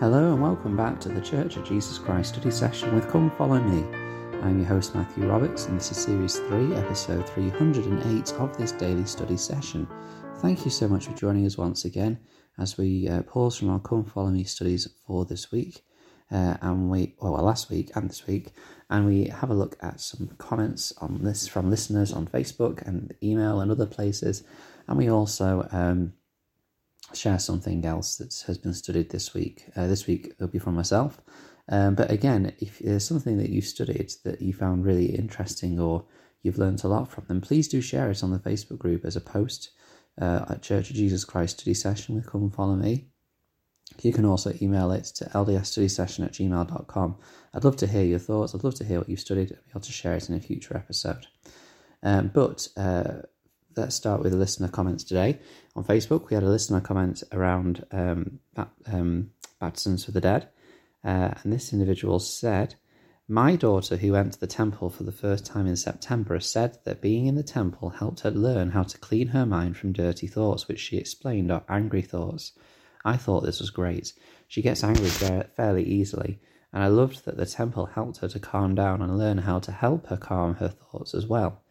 Hello and welcome back to the Church of Jesus Christ study session with Come Follow Me. I'm your host Matthew Roberts and this is Series 3, Episode 308 of this daily study session. Thank you so much for joining us once again as we uh, pause from our Come Follow Me studies for this week. Uh, and we, well, last week and this week, and we have a look at some comments on this from listeners on Facebook and email and other places, and we also um, share something else that has been studied this week. Uh, this week it'll be from myself. Um, but again, if there's something that you studied that you found really interesting or you've learned a lot from, then please do share it on the Facebook group as a post uh, at Church of Jesus Christ Study Session with Come and Follow Me. You can also email it to ldsstudysession at gmail.com. I'd love to hear your thoughts. I'd love to hear what you've studied and be able to share it in a future episode. Um, but uh, let's start with the listener comments today. On Facebook, we had a listener comment around um, um, for the dead. Uh, and this individual said, My daughter, who went to the temple for the first time in September, said that being in the temple helped her learn how to clean her mind from dirty thoughts, which she explained are angry thoughts. I thought this was great. She gets angry fairly easily, and I loved that the temple helped her to calm down and learn how to help her calm her thoughts as well.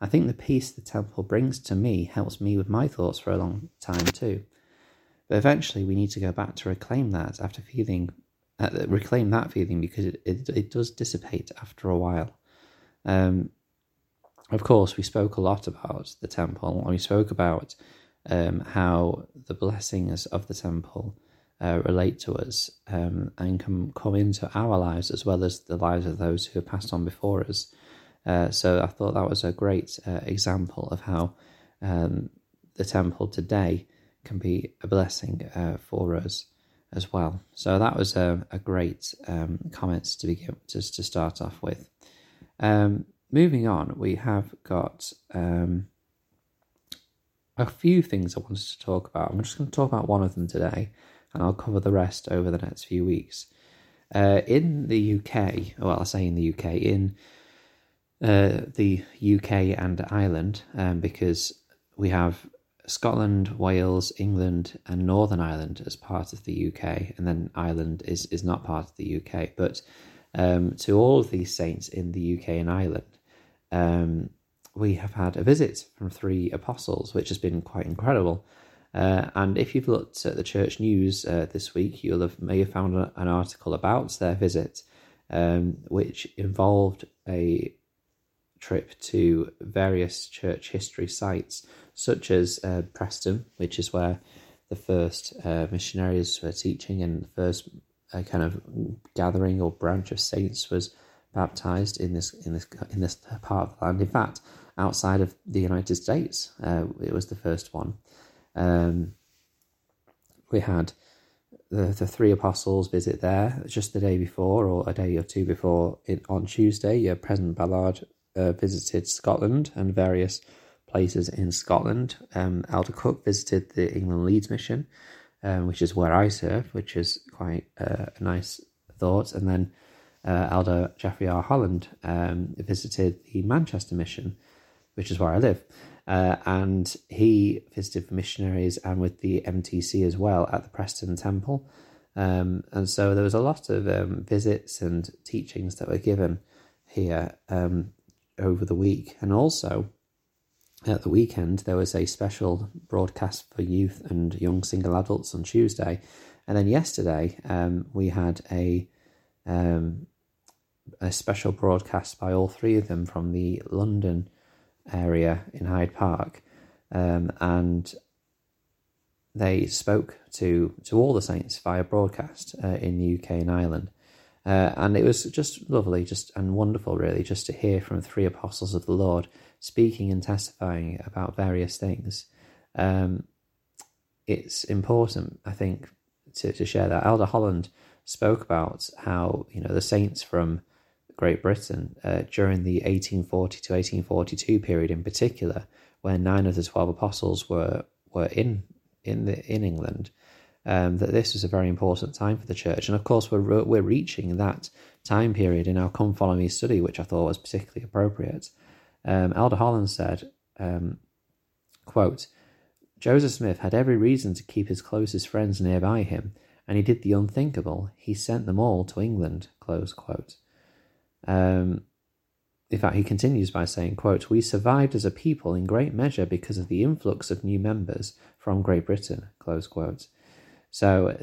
I think the peace the temple brings to me helps me with my thoughts for a long time too. But eventually, we need to go back to reclaim that after feeling, uh, reclaim that feeling because it, it, it does dissipate after a while. Um, of course, we spoke a lot about the temple, and we spoke about um, how the blessings of the temple uh, relate to us um, and can come into our lives as well as the lives of those who have passed on before us. Uh, so I thought that was a great uh, example of how um, the temple today can be a blessing uh, for us as well. So that was a, a great um, comment to begin just to start off with. Um, moving on, we have got um, a few things I wanted to talk about. I'm just going to talk about one of them today, and I'll cover the rest over the next few weeks. Uh, in the UK, well, I say in the UK, in uh, the UK and Ireland um, because we have Scotland, Wales, England, and Northern Ireland as part of the UK, and then Ireland is, is not part of the UK. But um, to all of these saints in the UK and Ireland, um, we have had a visit from three apostles, which has been quite incredible. Uh, and if you've looked at the church news uh, this week, you'll have may have found an article about their visit, um, which involved a trip to various church history sites, such as uh, Preston, which is where the first uh, missionaries were teaching and the first uh, kind of gathering or branch of saints was baptized in this in this in this part of the land. In fact, outside of the United States, uh, it was the first one. Um, we had the, the three apostles visit there just the day before or a day or two before it, on Tuesday. Uh, President Ballard uh, visited Scotland and various places in Scotland. Um, Elder Cook visited the England Leeds mission, um, which is where I serve, which is quite uh, a nice thought. And then uh, Elder Jeffrey R. Holland um, visited the Manchester mission, which is where I live. Uh, and he visited missionaries and with the MTC as well at the Preston Temple. Um, and so there was a lot of um, visits and teachings that were given here. Um, over the week. And also, at the weekend, there was a special broadcast for youth and young single adults on Tuesday. And then yesterday, um, we had a um, a special broadcast by all three of them from the London area in Hyde Park, um, and they spoke to to all the saints via broadcast uh, in the UK and Ireland. Uh, and it was just lovely, just and wonderful, really, just to hear from three apostles of the Lord speaking and testifying about various things. Um, it's important, I think, to, to share that. Elder Holland spoke about how you know the saints from Great Britain uh, during the 1840 to 1842 period, in particular, where nine of the twelve apostles were were in in the in England um, that this was a very important time for the church. And of course, we're, we're reaching that time period in our Come Follow Me study, which I thought was particularly appropriate. Um, Elder Holland said, um, quote, Joseph Smith had every reason to keep his closest friends nearby him, and he did the unthinkable. He sent them all to England. Close quote. Um, in fact, he continues by saying, quote, We survived as a people in great measure because of the influx of new members from Great Britain, close quote. So,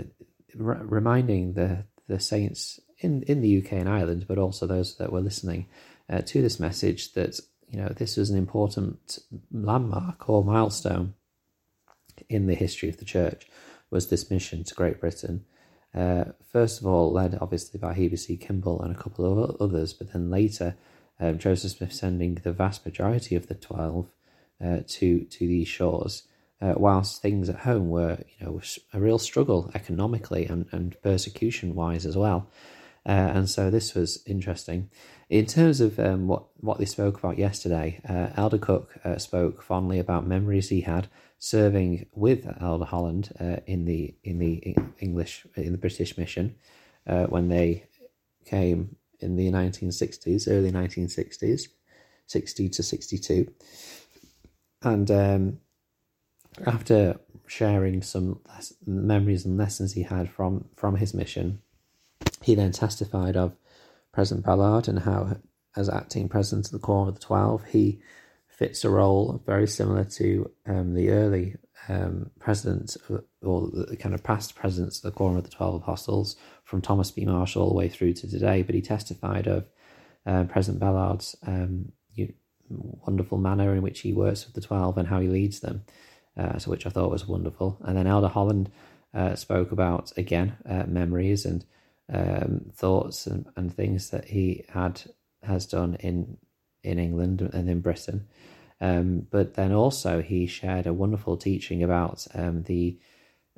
r- reminding the, the saints in, in the UK and Ireland, but also those that were listening uh, to this message that, you know, this was an important landmark or milestone in the history of the church was this mission to Great Britain. Uh, first of all, led obviously by Heber C. Kimball and a couple of others, but then later um, Joseph Smith sending the vast majority of the twelve uh, to to these shores, uh, whilst things at home were you know a real struggle economically and, and persecution wise as well. Uh, and so this was interesting. In terms of um, what what they spoke about yesterday, uh, Elder Cook uh, spoke fondly about memories he had serving with Elder Holland uh, in the in the English in the British mission when they came in the 1960s, early 1960s, 60 to 62. And um, after sharing some memories and lessons he had from, from his mission, he then testified of President Ballard and how, as acting president of the Quorum of the Twelve, he fits a role very similar to um, the early um, president or the kind of past presidents of the Quorum of the Twelve Apostles, from Thomas B. Marsh all the way through to today. But he testified of uh, President Ballard's um, wonderful manner in which he works with the Twelve and how he leads them, so which I thought was wonderful. And then Elder Holland uh, spoke about again uh, memories and um, thoughts and, and things that he had has done in in England and in Britain. Um, but then also he shared a wonderful teaching about um, the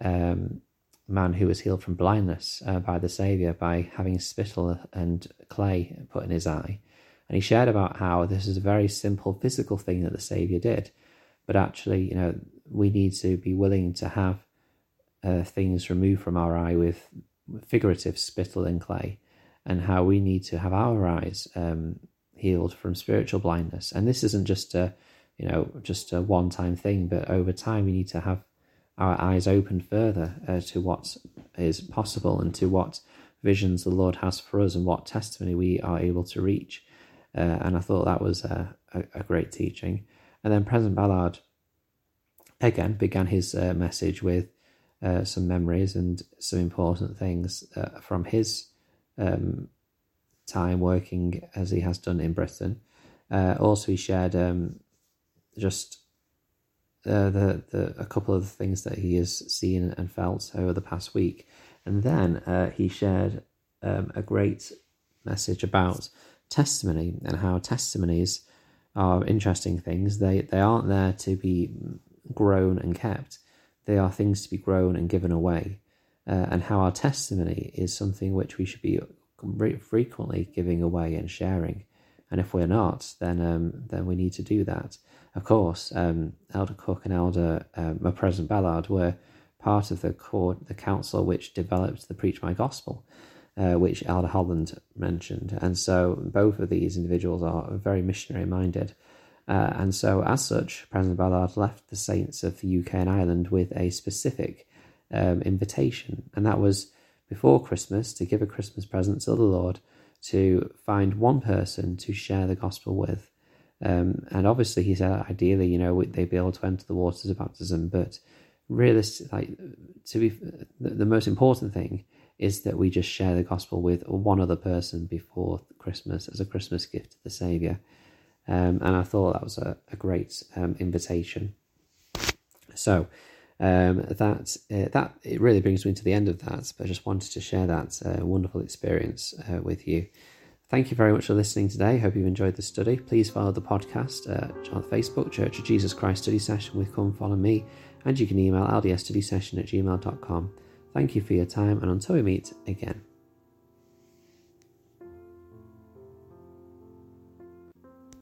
um, man who was healed from blindness uh, by the Saviour by having spittle and clay put in his eye. And he shared about how this is a very simple physical thing that the Saviour did, but actually, you know, we need to be willing to have uh, things removed from our eye with figurative spittle and clay, and how we need to have our eyes um, healed from spiritual blindness. And this isn't just a, you know, just a one-time thing, but over time we need to have our eyes open further uh, to what is possible and to what visions the Lord has for us and what testimony we are able to reach. Uh, and I thought that was a, a, a, great teaching. And then President Ballard again began his uh, message with uh, some memories and some important things uh, from his um, time working as he has done in Britain. Uh, also, he shared um, just uh, the the a couple of things that he has seen and felt over the past week, and then uh, he shared um, a great message about testimony and how testimonies are interesting things. They they aren't there to be grown and kept; they are things to be grown and given away. Uh, and how our testimony is something which we should be frequently giving away and sharing. And if we're not, then um, then we need to do that. Of course, um, Elder Cook and Elder um, President Ballard were part of the court, the council which developed the Preach My Gospel, uh, which Elder Holland mentioned. And so both of these individuals are very missionary minded. Uh, and so, as such, President Ballard left the saints of the UK and Ireland with a specific um, invitation, and that was before Christmas to give a Christmas present to the Lord to find one person to share the gospel with. Um, and obviously, he said ideally, you know, they'd be able to enter the waters of baptism, but realistic, like to be, the, the most important thing is that we just share the gospel with one other person before Christmas as a Christmas gift to the Saviour. Um, and I thought that was a, a great um, invitation. So, um, that uh, that it really brings me to the end of that. But I just wanted to share that uh, wonderful experience uh, with you. Thank you very much for listening today. Hope you've enjoyed the study. Please follow the podcast uh, on Facebook, Church of Jesus Christ Study Session with Come Follow Me, and you can email ldsstudysession at gmail.com. Thank you for your time, and until we meet again.